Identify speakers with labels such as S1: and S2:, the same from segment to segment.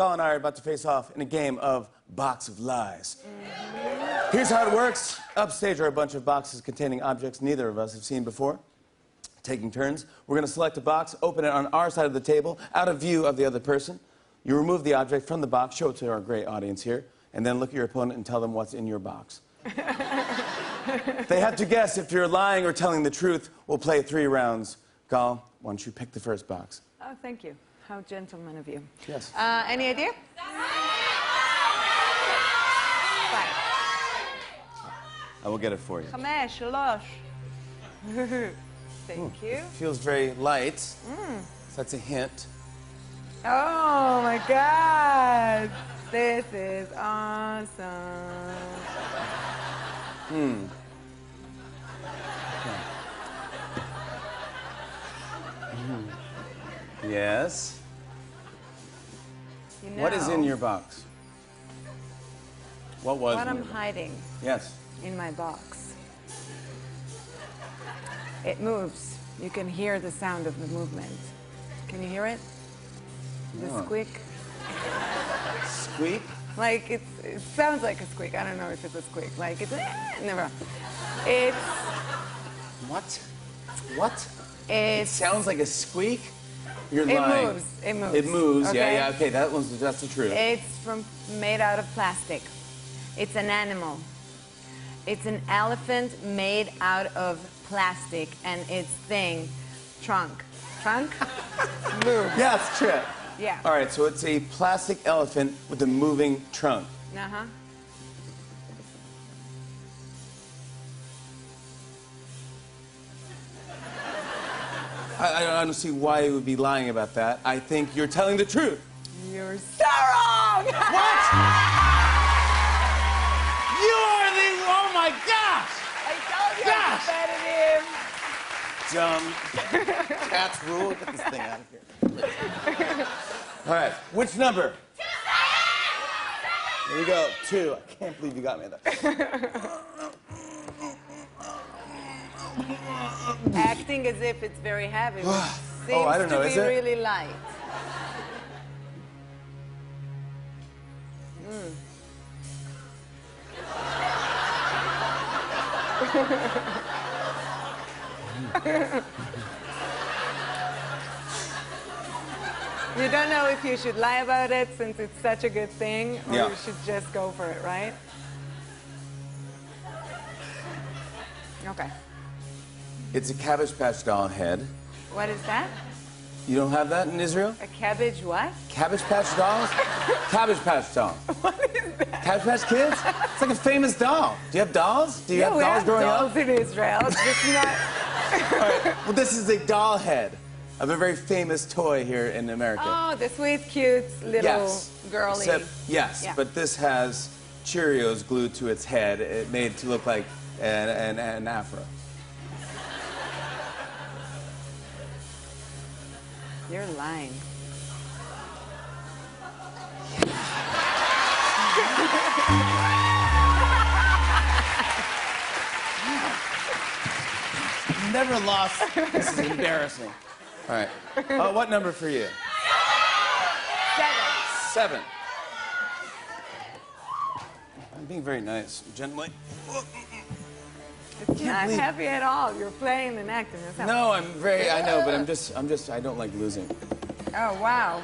S1: Gal and I are about to face off in a game of Box of Lies. Here's how it works. Upstage are a bunch of boxes containing objects neither of us have seen before. Taking turns, we're going to select a box, open it on our side of the table, out of view of the other person. You remove the object from the box, show it to our great audience here, and then look at your opponent and tell them what's in your box. they have to guess if you're lying or telling the truth. We'll play three rounds. Gal, why don't you pick the first box?
S2: Oh, thank you. How gentleman of you.
S1: Yes.
S2: Uh, any idea? Right.
S1: I will get it for you.
S2: Chamesh, losh. Thank you.
S1: It feels very light. Mm. That's a hint.
S2: Oh my God. This is awesome. Hmm. hmm. hmm.
S1: Yes.
S2: You know
S1: What is in your box? What was
S2: What I'm hiding
S1: Yes.
S2: in my box. It moves. You can hear the sound of the movement. Can you hear it? The
S1: No.
S2: squeak.
S1: Squeak?
S2: Like it's, it sounds like a squeak. I don't know if it's a squeak. Like it's eh, never. It's
S1: What? What? It sounds like a squeak. You're
S2: It
S1: lying.
S2: moves. It moves.
S1: It moves. Yeah,
S2: Okay.
S1: yeah. Okay, that one's that's the truth.
S2: it's from made out of plastic. It's an animal. It's an elephant made out of plastic, and its thing, trunk, trunk, moves.
S1: yeah, it's true.
S2: Yeah.
S1: All right, so it's a plastic elephant with a moving trunk.
S2: Uh huh.
S1: I, I don't- see why you would be lying about that. I think you're telling the truth.
S2: You're so wrong.
S1: What? you are the. Oh my gosh!
S2: I told you
S1: Gosh.
S2: I'm competitive.
S1: Dumb. Cats rule. Get this thing out of here. All right, which number? Here we go. Two. I can't believe you got me that.
S2: Acting as if it's very heavy. which Seems
S1: Oh, I don't know,
S2: to be really light. Hmm. You don't know if you should lie about it since it's such a good thing, or
S1: Yeah.
S2: you should just go for it, right? Okay.
S1: It's a Cabbage Patch doll head.
S2: What is that?
S1: You don't have that in Israel?
S2: A cabbage what?
S1: Cabbage Patch dolls? Cabbage Patch doll.
S2: What is that?
S1: Cabbage Patch Kids? It's like a famous doll. Do you have dolls? Do you have dolls
S2: have
S1: growing
S2: dolls
S1: up?
S2: in Israel. It's just not.
S1: Well, this is a doll head of a very famous toy here in America.
S2: Oh, the sweet, cute little
S1: yes.
S2: girly.
S1: Except, yes,
S2: Yeah.
S1: but this has Cheerios glued to its head, it made to look like an, an, an afro.
S2: You're lying.
S1: Never lost. This is embarrassing. All right. Uh, what number for you?
S2: Seven.
S1: Seven. I'm being very nice, gently.
S2: It's not
S1: believe-
S2: heavy at all. You're playing and acting. That's
S1: No, I'm very. I know, but I'm just. I'm just. I don't like losing.
S2: Oh, wow.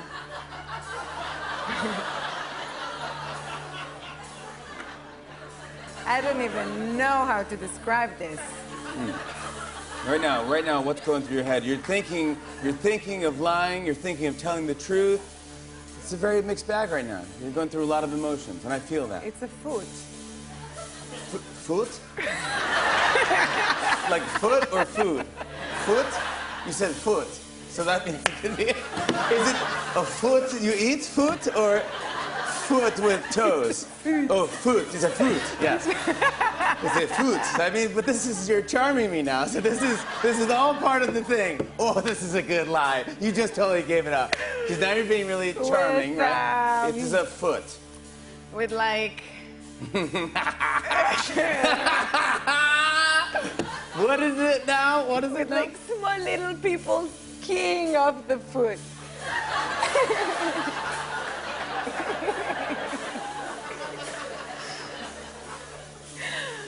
S2: I don't even know how to describe this. Hmm.
S1: Right now, right now, what's going through your head? You're thinking. You're thinking of lying. You're thinking of telling the truth. It's a very mixed bag right now. You're going through a lot of emotions, and I feel that.
S2: It's a foot.
S1: F- foot? like foot or food? Foot? You said foot. So that means it could be. Is it a foot you eat foot or foot with toes? Oh, foot. It's a fruit. Yes. It's a foot. I mean, but this is you're charming me now. So this is this is all part of the thing. Oh, this is a good lie. You just totally gave it up. Because now you're being really charming,
S2: With,
S1: right?
S2: um,
S1: It is a foot.
S2: With like.
S1: What is it now? What is it now?
S2: Makes little people skiing off the foot.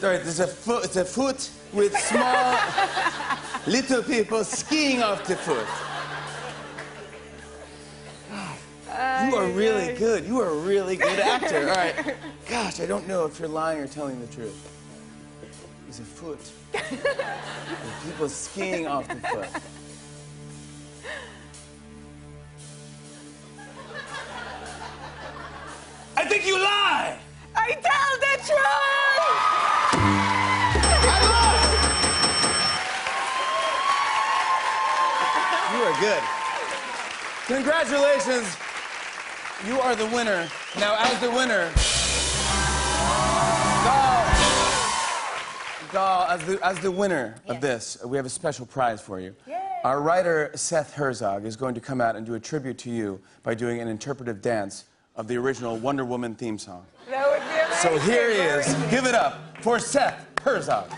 S1: Sorry, it's a foot. It's a foot with small, little people skiing off the foot. you are really good. You are a really good actor. All right. Gosh, I don't know if you're lying or telling the truth. There's a foot people skiing off the foot. I think you lie.
S2: I tell the truth!
S1: You are good. Congratulations. You are the winner. Now, as the winner, Doll as the, as the winner of this, we have a special prize for you. Our writer, Seth Herzog, is going to come out and do a tribute to you by doing an interpretive dance of the original Wonder Woman theme song.
S2: That would be amazing.
S1: So here he is. Give it up for Seth Herzog.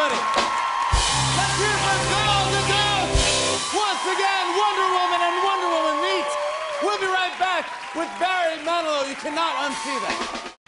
S1: Everybody. Let's hear it for Doll the. Once again, Wonder Woman and Wonder Woman meet. We'll be right back with Barry Manilow. You cannot unsee that.